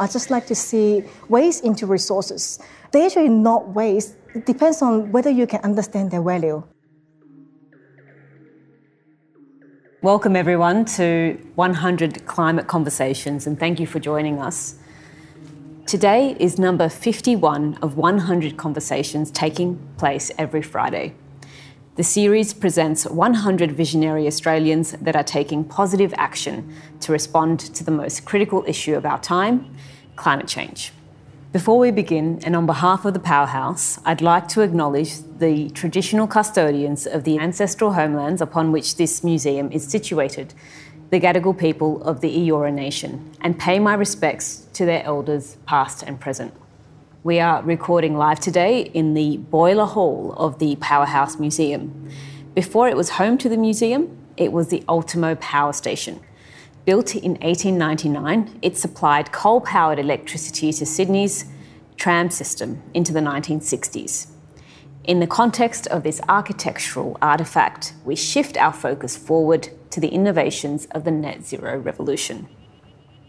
I just like to see waste into resources. They're actually not waste. It depends on whether you can understand their value. Welcome, everyone, to 100 Climate Conversations, and thank you for joining us. Today is number 51 of 100 conversations taking place every Friday. The series presents 100 visionary Australians that are taking positive action to respond to the most critical issue of our time climate change. Before we begin, and on behalf of the Powerhouse, I'd like to acknowledge the traditional custodians of the ancestral homelands upon which this museum is situated, the Gadigal people of the Eora Nation, and pay my respects to their elders, past and present. We are recording live today in the boiler hall of the Powerhouse Museum. Before it was home to the museum, it was the Ultimo Power Station. Built in 1899, it supplied coal powered electricity to Sydney's tram system into the 1960s. In the context of this architectural artefact, we shift our focus forward to the innovations of the net zero revolution.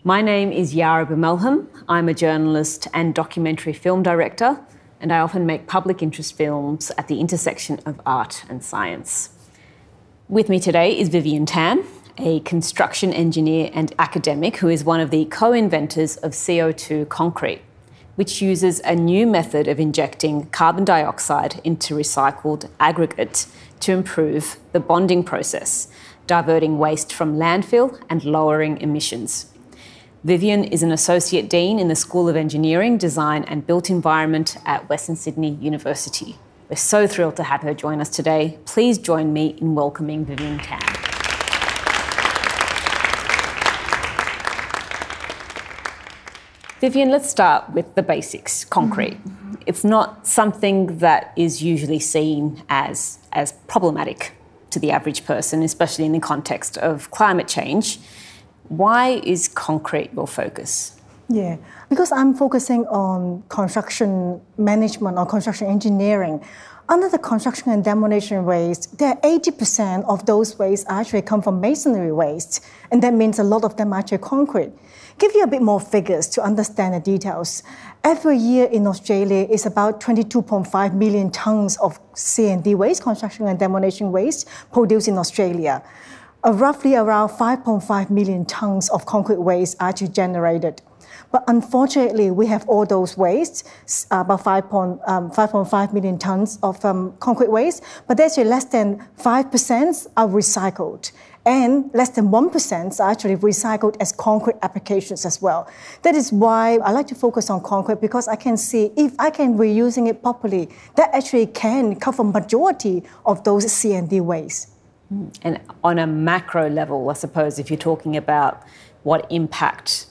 My name is Yaara Bou Melhem. I'm a journalist and documentary film director, and I often make public interest films at the intersection of art and science. With me today is Vivian Tam, a construction engineer and academic who is one of the co inventors of CO2 concrete, which uses a new method of injecting carbon dioxide into recycled aggregate to improve the bonding process, diverting waste from landfill and lowering emissions. Vivian is an Associate Dean in the School of Engineering, Design and Built Environment at Western Sydney University. We're so thrilled to have her join us today. Please join me in welcoming Vivian Tam. Vivian, let's start with the basics concrete. Mm-hmm. It's not something that is usually seen as, as problematic to the average person, especially in the context of climate change. Why is concrete your focus? Yeah, because I'm focusing on construction management or construction engineering. Under the construction and demolition waste, there are 80% of those wastes actually come from masonry waste, and that means a lot of them are actually concrete. Give you a bit more figures to understand the details. Every year in Australia is about 22.5 million tons of C&D waste, construction and demolition waste, produced in Australia uh, roughly around 5.5 million tons of concrete waste are actually generated. But unfortunately, we have all those wastes, about 5.5 um, million tons of um, concrete waste, but actually less than 5% are recycled. And less than 1% are actually recycled as concrete applications as well. That is why I like to focus on concrete because I can see if I can reusing it properly, that actually can cover majority of those C&D waste. And on a macro level, I suppose, if you're talking about what impact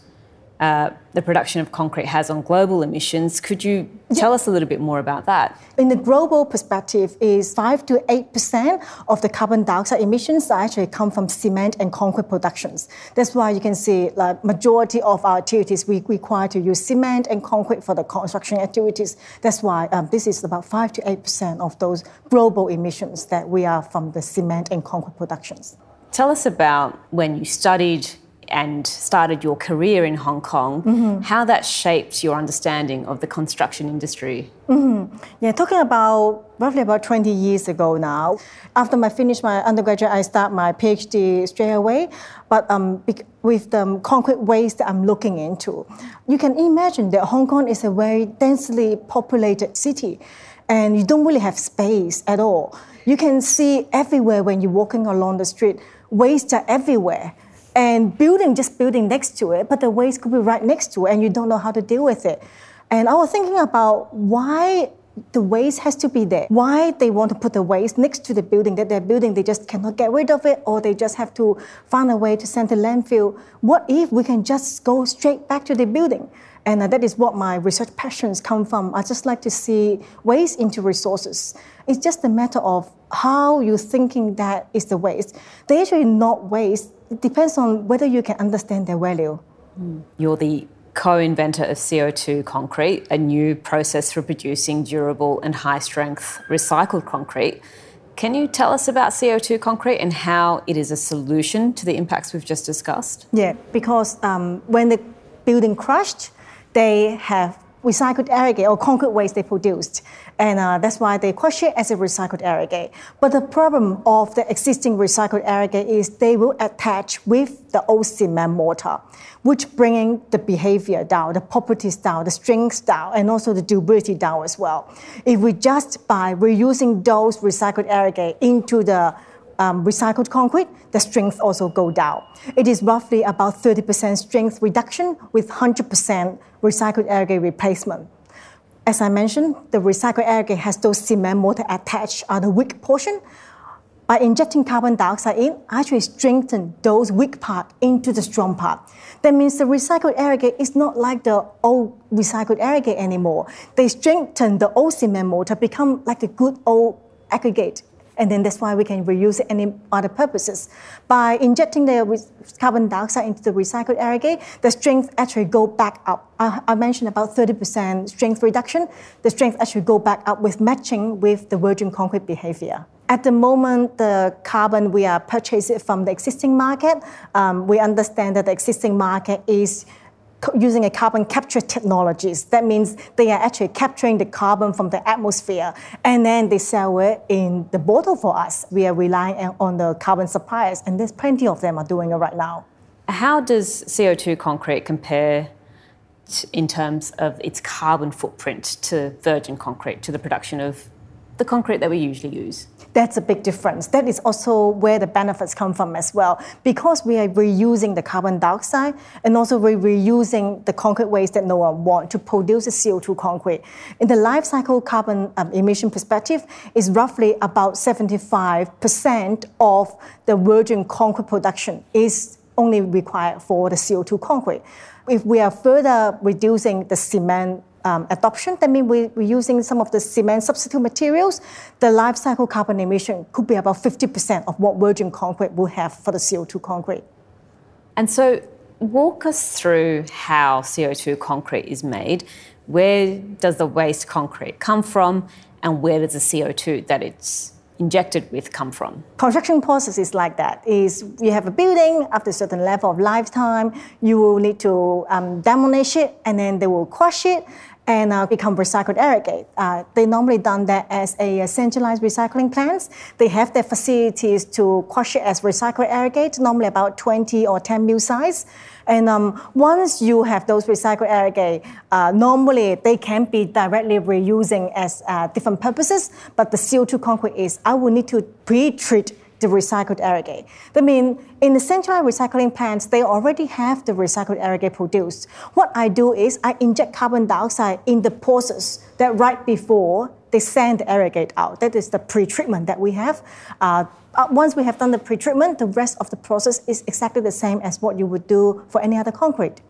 uh, the production of concrete has on global emissions. Could you tell yeah. us a little bit more about that? In the global perspective, is five to eight percent of the carbon dioxide emissions actually come from cement and concrete productions. That's why you can see like majority of our activities we require to use cement and concrete for the construction activities. That's why um, this is about five to eight percent of those global emissions that we are from the cement and concrete productions. Tell us about when you studied and started your career in Hong Kong, mm-hmm. how that shaped your understanding of the construction industry. Mm-hmm. Yeah, talking about roughly about 20 years ago now. After I finished my undergraduate, I start my PhD straight away. But um, with the concrete waste that I'm looking into, you can imagine that Hong Kong is a very densely populated city, and you don't really have space at all. You can see everywhere when you're walking along the street, waste are everywhere and building just building next to it, but the waste could be right next to it, and you don't know how to deal with it. And I was thinking about why the waste has to be there. Why they want to put the waste next to the building that they're building, they just cannot get rid of it, or they just have to find a way to send to landfill. What if we can just go straight back to the building? And uh, that is what my research passions come from. I just like to see waste into resources. It's just a matter of how you're thinking that is the waste. They're actually not waste. It depends on whether you can understand their value. Mm. You're the co inventor of CO2 concrete, a new process for producing durable and high strength recycled concrete. Can you tell us about CO2 concrete and how it is a solution to the impacts we've just discussed? Yeah, because um, when the building crushed, they have recycled aggregate or concrete waste they produced. And uh, that's why they question it as a recycled aggregate. But the problem of the existing recycled aggregate is they will attach with the old cement mortar, which bringing the behavior down, the properties down, the strength down, and also the durability down as well. If we just by reusing those recycled aggregate into the um, recycled concrete, the strength also go down. It is roughly about 30% strength reduction with 100% recycled aggregate replacement. As I mentioned, the recycled aggregate has those cement mortar attached on the weak portion. By injecting carbon dioxide in, actually strengthen those weak part into the strong part. That means the recycled aggregate is not like the old recycled aggregate anymore. They strengthen the old cement mortar, become like a good old aggregate and then that's why we can reuse it any other purposes. By injecting the carbon dioxide into the recycled aggregate, the strength actually go back up. I, mentioned about 30% strength reduction. The strength actually go back up with matching with the virgin concrete behavior. At the moment, the carbon we are purchasing from the existing market, um, we understand that the existing market is using a carbon capture technologies. That means they are actually capturing the carbon from the atmosphere and then they sell it in the bottle for us. We are relying on the carbon suppliers, and there's plenty of them are doing it right now. How does CO2 concrete compare in terms of its carbon footprint to virgin concrete, to the production of the concrete that we usually use? That's a big difference. That is also where the benefits come from as well. Because we are reusing the carbon dioxide and also we're reusing the concrete waste that no one wants to produce a CO2 concrete. In the life cycle carbon um, emission perspective, is roughly about 75% of the virgin concrete production is only required for the CO2 concrete. If we are further reducing the cement um, adoption, that means we, we're using some of the cement substitute materials, the life cycle carbon emission could be about 50% of what virgin concrete will have for the CO2 concrete. And so, walk us through how CO2 concrete is made. Where does the waste concrete come from, and where does the CO2 that it's injected with come from? Construction process is like that. Is you have a building after a certain level of lifetime, you will need to um, demolish it, and then they will crush it, and uh, become recycled aggregate. Uh, they normally done that as a, centralized recycling plants. They have their facilities to crush it as recycled aggregate, normally about 20 or 10 mil size. And um, once you have those recycled aggregate, uh, normally they can be directly reusing as uh, different purposes. But the CO2 concrete is I will need to pre-treat the recycled aggregate. That means in the centralized recycling plants, they already have the recycled aggregate produced. What I do is I inject carbon dioxide in the process that right before they send the aggregate out. That is the pre-treatment that we have. Uh, uh, once we have done the pre-treatment, the rest of the process is exactly the same as what you would do for any other concrete.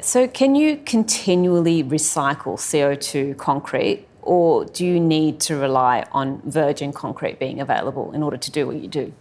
So, can you continually recycle CO2 concrete or do you need to rely on virgin concrete being available in order to do what you do?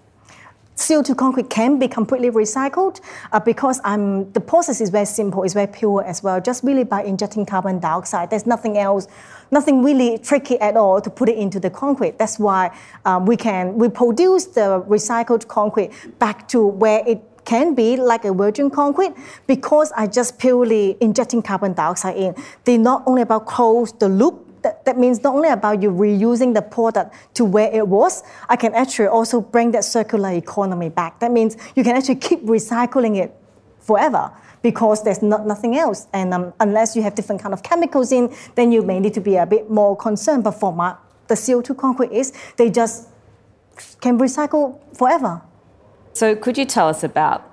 CO2 concrete can be completely recycled uh, because um, the process is very simple, it's very pure as well, just really by injecting carbon dioxide. There's nothing else, nothing really tricky at all to put it into the concrete. That's why um, we can we produce the recycled concrete back to where it can be like a virgin concrete because I just purely injecting carbon dioxide in. They not only about close the loop that, that means not only about you reusing the product to where it was, I can actually also bring that circular economy back. That means you can actually keep recycling it forever because there's not, nothing else. And um, unless you have different kind of chemicals in, then you may need to be a bit more concerned. But for my, the CO2 concrete is, they just can recycle forever. So could you tell us about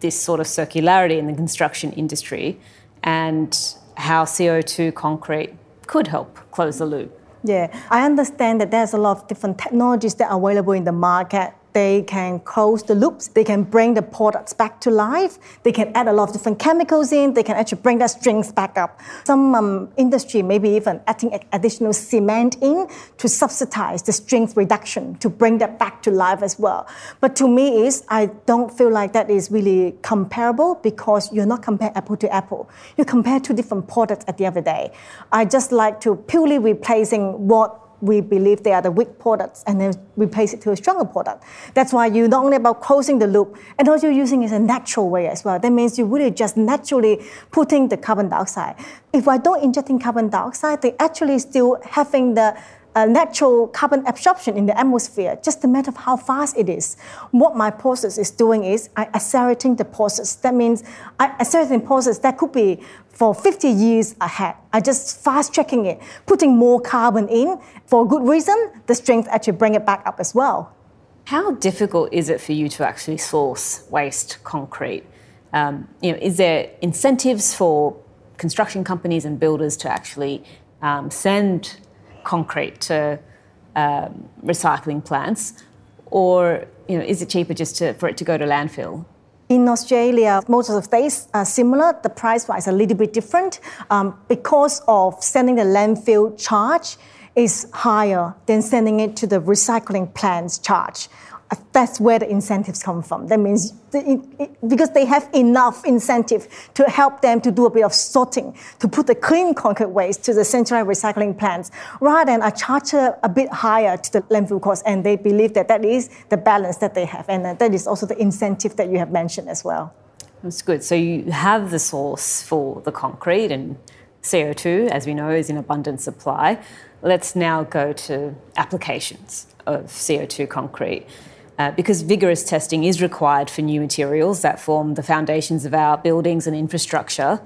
this sort of circularity in the construction industry and how CO2 concrete could help close the loop. Yeah, I understand that there's a lot of different technologies that are available in the market they can close the loops. They can bring the products back to life. They can add a lot of different chemicals in. They can actually bring that strength back up. Some um, industry maybe even adding additional cement in to subsidize the strength reduction to bring that back to life as well. But to me is I don't feel like that is really comparable because you're not comparing apple to apple. You compare two different products at the the day. I just like to purely replacing what we believe they are the weak products and then replace it to a stronger product. That's why you're not only about closing the loop and also using it as a natural way as well. That means you really just naturally putting the carbon dioxide. If I don't injecting carbon dioxide, they actually still having the uh, natural carbon absorption in the atmosphere, just a matter of how fast it is. What my process is doing is I accelerating the process. That means I accelerating process that could be for 50 years ahead. I just fast tracking it, putting more carbon in for a good reason. The strength actually bring it back up as well. How difficult is it for you to actually source waste concrete? Um, you know, is there incentives for construction companies and builders to actually um, send concrete to um, recycling plants, or you know, is it cheaper just to, for it to go to landfill? In Australia, most of the states are similar. The price wise a little bit different um, because of sending the landfill charge is higher than sending it to the recycling plant's charge that's where the incentives come from. That means the, it, because they have enough incentive to help them to do a bit of sorting, to put the clean concrete waste to the centralized recycling plants, rather than a charge a bit higher to the landfill cost. And they believe that that is the balance that they have, and that is also the incentive that you have mentioned as well. That's good. So you have the source for the concrete and CO2, as we know, is in abundant supply. Let's now go to applications of CO2 concrete uh, because vigorous testing is required for new materials that form the foundations of our buildings and infrastructure.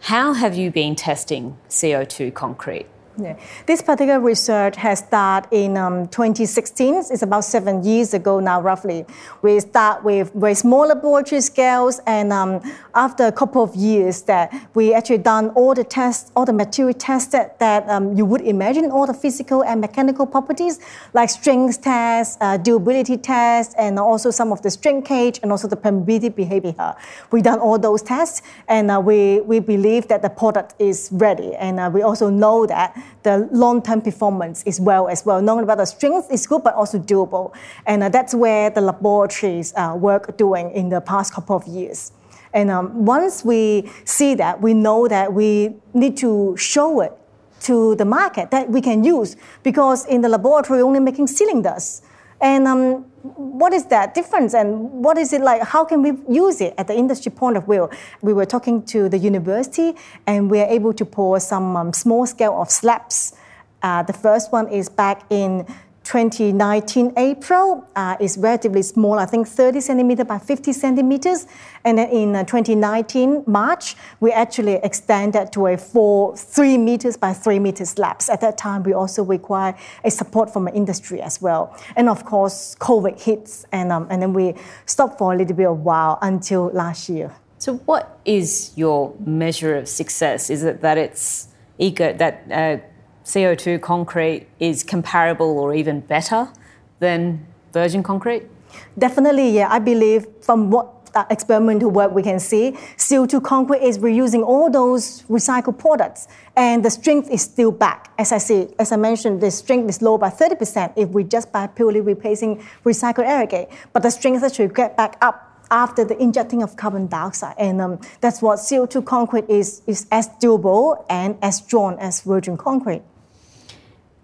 How have you been testing CO2 concrete? Yeah. This particular research has started in um, 2016. It's about seven years ago now, roughly. We start with very small laboratory scales, and um, after a couple of years, that we actually done all the tests, all the material tests that, um, you would imagine, all the physical and mechanical properties, like strength tests, uh, durability tests, and also some of the shrinkage, and also the permeability behavior. We done all those tests, and uh, we we believe that the product is ready, and uh, we also know that the long-term performance is well as well. Not about the strength is good, but also doable. And uh, that's where the laboratories uh, work doing in the past couple of years. And um, once we see that, we know that we need to show it to the market that we can use because in the laboratory we're only making cylinders. And um, what is that difference and what is it like? How can we use it at the industry point of view? We were talking to the university and we are able to pour some um, small scale of slabs. Uh, the first one is back in 2019 April uh, is relatively small, I think 30 centimeter by 50 centimeters. And then in uh, 2019 March, we actually extended to a four, three meters by three meters slabs. At that time, we also require a support from the industry as well. And of course, COVID hits, and, um, and then we stopped for a little bit of while until last year. So, what is your measure of success? Is it that it's eco that uh, CO2 concrete is comparable or even better than virgin concrete? Definitely, yeah. I believe from what uh, experimental work we can see, CO2 concrete is reusing all those recycled products, and the strength is still back. As I see, as I mentioned, the strength is low by 30% if we just by purely replacing recycled aggregate, but the strength actually get back up after the injecting of carbon dioxide. And um, that's what CO2 concrete is, is as durable and as strong as virgin concrete.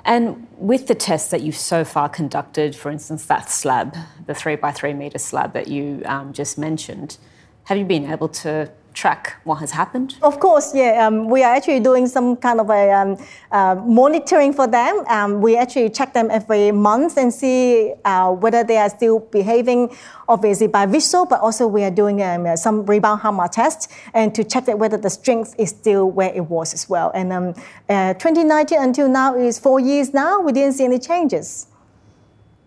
And with the tests that you've so far conducted, for instance, that slab, the three by three metre slab that you um, just mentioned, have you been able to track what has happened? Of course, yeah. Um, we are actually doing some kind of a um, uh, monitoring for them. Um, we actually check them every month and see uh, whether they are still behaving, obviously by visual, but also we are doing um, uh, some rebound hammer tests and to check that whether the strength is still where it was as well. And um, uh, 2019 until now is four years now. We didn't see any changes.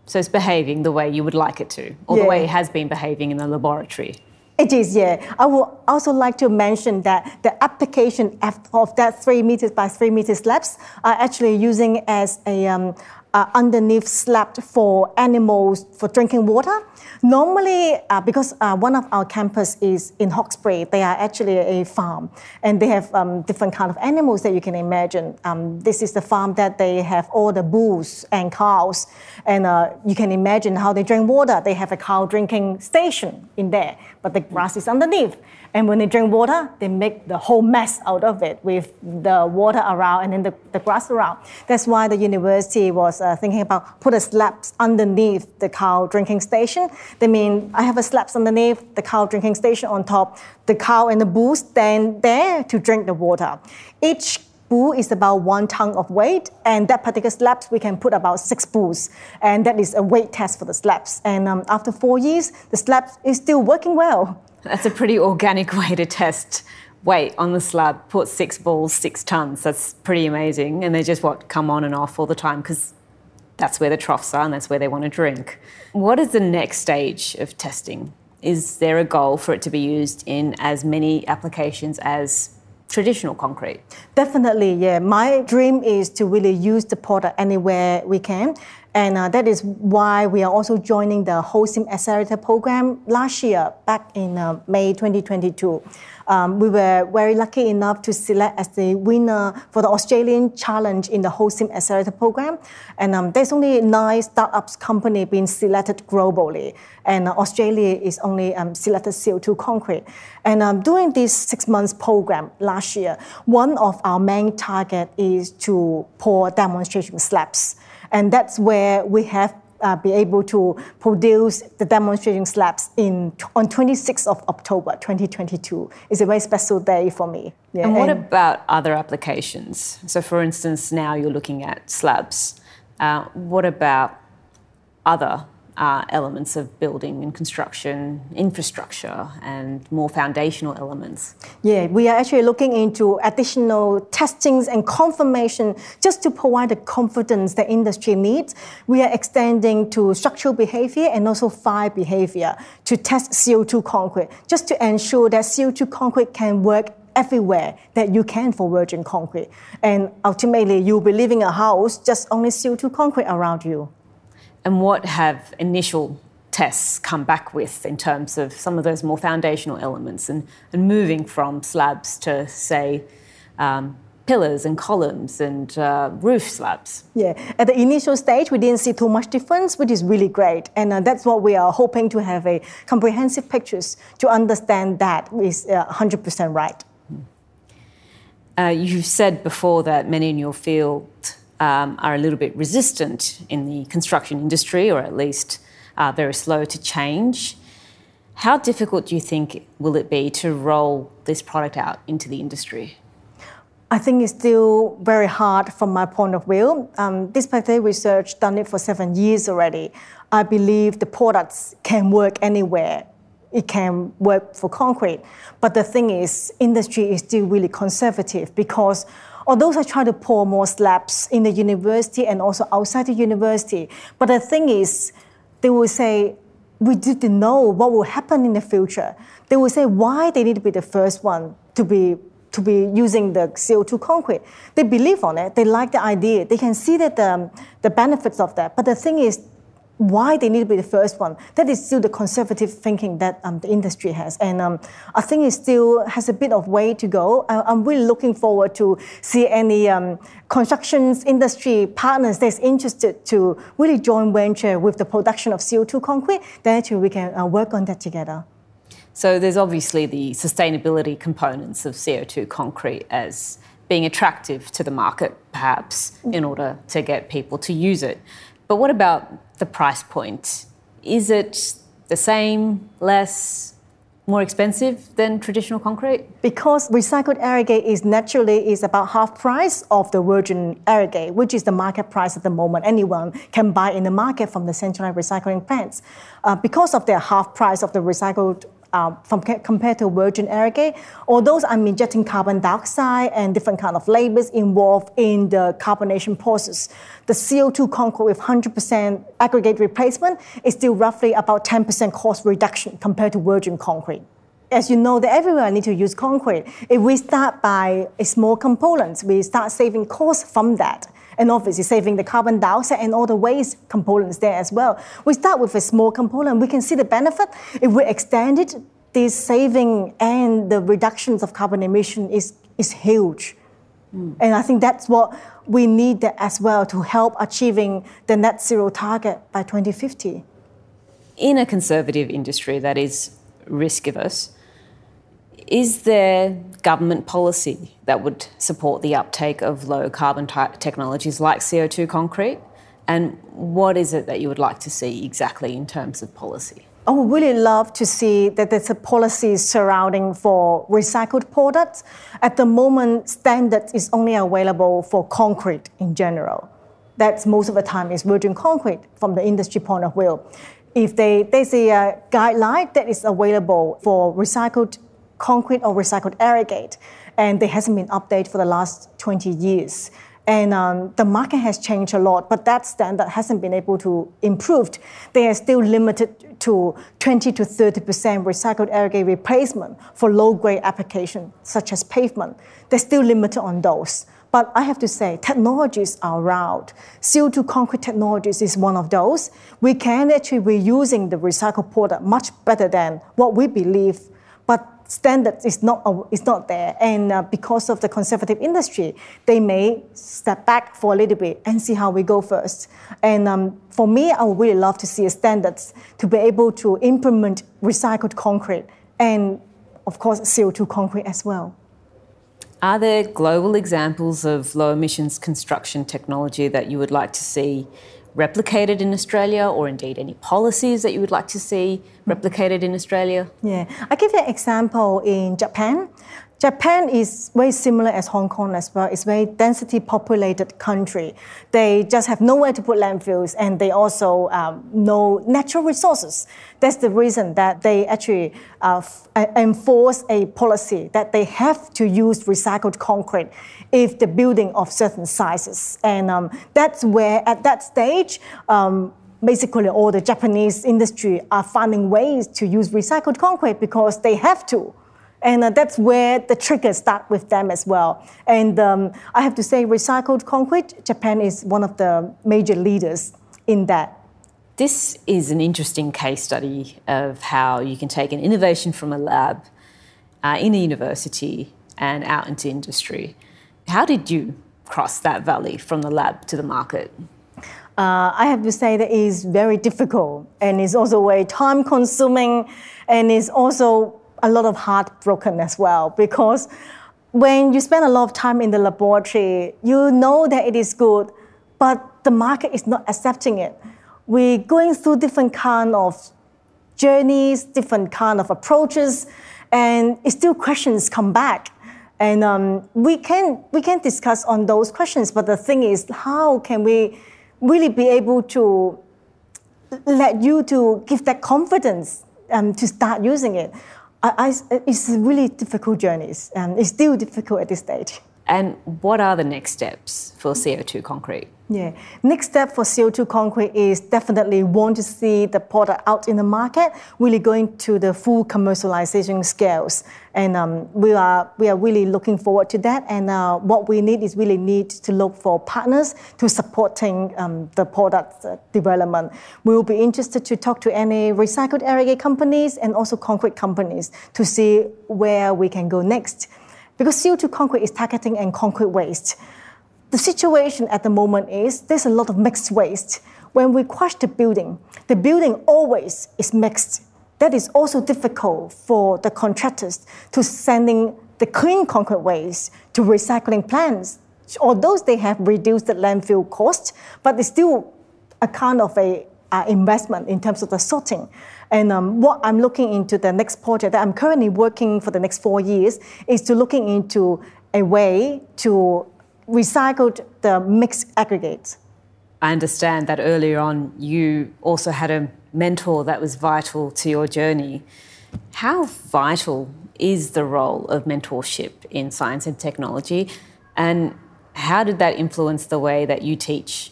So it's behaving the way you would like it to, or yeah. the way it has been behaving in the laboratory. It is, yeah. I would also like to mention that the application of that three meters by three meters slabs are actually using as a um, uh, underneath slab for animals for drinking water. Normally, uh, because uh, one of our campus is in Hawkesbury, they are actually a farm, and they have um, different kind of animals that you can imagine. Um, this is the farm that they have all the bulls and cows, and uh, you can imagine how they drink water. They have a cow drinking station in there, but the grass is underneath. And when they drink water, they make the whole mess out of it with the water around and then the, the grass around. That's why the university was uh, thinking about put a slabs underneath the cow drinking station. They mean I have a slabs underneath the cow drinking station on top. The cow and the bull stand there to drink the water. Each bull is about one ton of weight, and that particular slabs we can put about six bulls, and that is a weight test for the slabs. And um, after four years, the slabs is still working well. That's a pretty organic way to test weight on the slab. Put six balls, six tons. That's pretty amazing. And they just what come on and off all the time because that's where the troughs are and that's where they want to drink. What is the next stage of testing? Is there a goal for it to be used in as many applications as traditional concrete? Definitely, yeah. My dream is to really use the product anywhere we can. And uh, that is why we are also joining the Holcim Accelerator program last year, back in uh, May 2022. Um, we were very lucky enough to select as the winner for the Australian challenge in the Holcim Accelerator program. And um, there's only nine startups company being selected globally. And uh, Australia is only um, selected CO2 concrete. And um, during this six months program last year, one of our main target is to pour demonstration slabs. And that's where we have uh, be able to produce the demonstration slabs in on 26th of October 2022. It's a very special day for me. Yeah. And what and, about other applications? So, for instance, now you're looking at slabs. Uh, what about other uh, elements of building and construction infrastructure and more foundational elements. Yeah, we are actually looking into additional testings and confirmation just to provide the confidence the industry needs. We are extending to structural behavior and also fire behavior to test CO2 concrete, just to ensure that CO2 concrete can work everywhere that you can for virgin concrete. And ultimately, you'll be living a house just only CO2 concrete around you and what have initial tests come back with in terms of some of those more foundational elements and, and moving from slabs to, say, um, pillars and columns and uh, roof slabs. Yeah, at the initial stage, we didn't see too much difference, which is really great. And uh, that's what we are hoping to have a comprehensive pictures to understand that is uh, 100% right. Uh, you've said before that many in your field um, are a little bit resistant in the construction industry, or at least uh, very slow to change. How difficult do you think will it be to roll this product out into the industry? I think it's still very hard from my point of view. Um, this particular research done it for seven years already. I believe the products can work anywhere. It can work for concrete, but the thing is, industry is still really conservative because although I try to pour more slabs in the university and also outside the university, but the thing is, they will say, we didn't know what will happen in the future. They will say why they need to be the first one to be to be using the CO2 concrete. They believe on it. They like the idea. They can see that the, the benefits of that. But the thing is, why they need to be the first one. That is still the conservative thinking that um, the industry has. And um, I think it still has a bit of way to go. I, am really looking forward to see any um, construction industry partners that's interested to really join venture with the production of CO2 concrete. Then actually we can uh, work on that together. So there's obviously the sustainability components of CO2 concrete as being attractive to the market, perhaps, in order to get people to use it. But what about the price point? Is it the same, less, more expensive than traditional concrete? Because recycled aggregate is naturally is about half price of the virgin aggregate, which is the market price at the moment. Anyone can buy in the market from the centralized recycling plants. Uh, because of the half price of the recycled uh, from, compared to virgin aggregate, although I'm injecting carbon dioxide and different kind of labors involved in the carbonation process, the CO2 concrete with 100% aggregate replacement is still roughly about 10% cost reduction compared to virgin concrete. as you know, that everyone need to use concrete. If we start by small components, we start saving costs from that. And obviously saving the carbon dioxide and all the waste components there as well. We start with a small component. We can see the benefit. If we extend it, this saving and the reductions of carbon emission is, is huge. Mm. And I think that's what we need as well to help achieving the net zero target by 2050. In a conservative industry that is risk averse, is there government policy that would support the uptake of low carbon technologies like CO2 concrete? And what is it that you would like to see exactly in terms of policy? I would really love to see that there's a policy surrounding for recycled products. At the moment, standard is only available for concrete in general. That's most of the time is virgin concrete from the industry point of view. If they, there's a uh, guideline that is available for recycled concrete or recycled aggregate, and there hasn't been updated for the last 20 years. And um, the market has changed a lot, but that standard hasn't been able to improve. They are still limited to 20 to 30% recycled aggregate replacement for low-grade application, such as pavement. They're still limited on those. But I have to say, technologies are around. CO2 concrete technologies is one of those. We can actually be using the recycled product much better than what we believe. But standards is not, is not there. And uh, because of the conservative industry, they may step back for a little bit and see how we go first. And um, for me, I would really love to see standards to be able to implement recycled concrete and, of course, CO2 concrete as well. Are there global examples of low emissions construction technology that you would like to see replicated in Australia, or indeed any policies that you would like to see replicated in Australia? Yeah, I'll give an example in Japan. Japan is very similar as Hong Kong as well. It's a very density populated country. They just have nowhere to put landfills and they also um, no natural resources. That's the reason that they actually uh, uh, enforce a policy that they have to use recycled concrete if the building of certain sizes. And um, that's where at that stage, um, basically all the Japanese industry are finding ways to use recycled concrete because they have to. And uh, that's where the triggers start with them as well. And um, I have to say, recycled concrete, Japan is one of the major leaders in that. This is an interesting case study of how you can take an innovation from a lab uh, in a university and out into industry. How did you cross that valley from the lab to the market? Uh, I have to say that it is very difficult and it's also very time consuming and it's also a lot of heartbroken as well because when you spend a lot of time in the laboratory, you know that it is good, but the market is not accepting it. We're going through different kind of journeys, different kind of approaches, and still questions come back. And um, we can we can discuss on those questions, but the thing is, how can we really be able to let you to give that confidence um, to start using it? I, I, it's really difficult journeys, and um, it's still difficult at this stage. And what are the next steps for CO2 concrete? Yeah, next step for CO2 concrete is definitely want to see the product out in the market, really going to the full commercialization scales, and um, we are we are really looking forward to that. And uh, what we need is really need to look for partners to supporting um, the product uh, development. We will be interested to talk to any recycled aggregate companies and also concrete companies to see where we can go next because CO2 concrete is targeting and concrete waste. The situation at the moment is there's a lot of mixed waste. When we crush the building, the building always is mixed. That is also difficult for the contractors to sending the clean concrete waste to recycling plants. Although they have reduced the landfill cost, but it's still a kind of a uh, investment in terms of the sorting. And um, what I'm looking into the next project that I'm currently working for the next four years is to looking into a way to recycle the mixed aggregates. I understand that earlier on you also had a mentor that was vital to your journey. How vital is the role of mentorship in science and technology? And how did that influence the way that you teach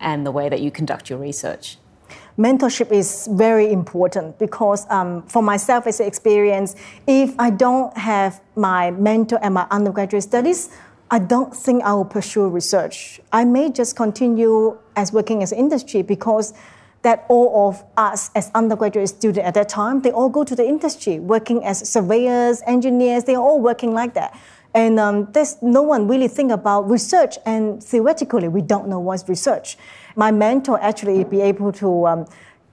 and the way that you conduct your research? Mentorship is very important because um, for myself as an experience, if I don't have my mentor and my undergraduate studies, I don't think I will pursue research. I may just continue as working as industry because that all of us as undergraduate students at that time, they all go to the industry, working as surveyors, engineers, they're all working like that. And um, there's no one really think about research, and theoretically, we don't know what's research. My mentor actually be able to um,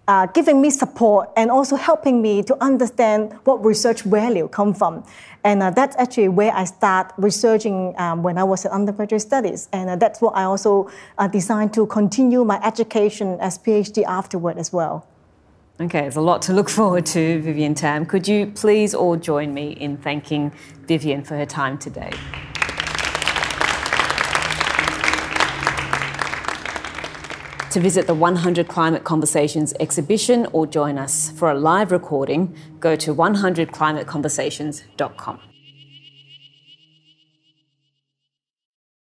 uh, giving me support and also helping me to understand what research value come from. And uh, that's actually where I start researching um, when I was in undergraduate studies. And uh, that's what I also uh, designed to continue my education as PhD afterward as well. Okay, there's a lot to look forward to, Vivian Tam. Could you please all join me in thanking Vivian for her time today? To visit the 100 Climate Conversations exhibition or join us for a live recording, go to 100climateconversations.com.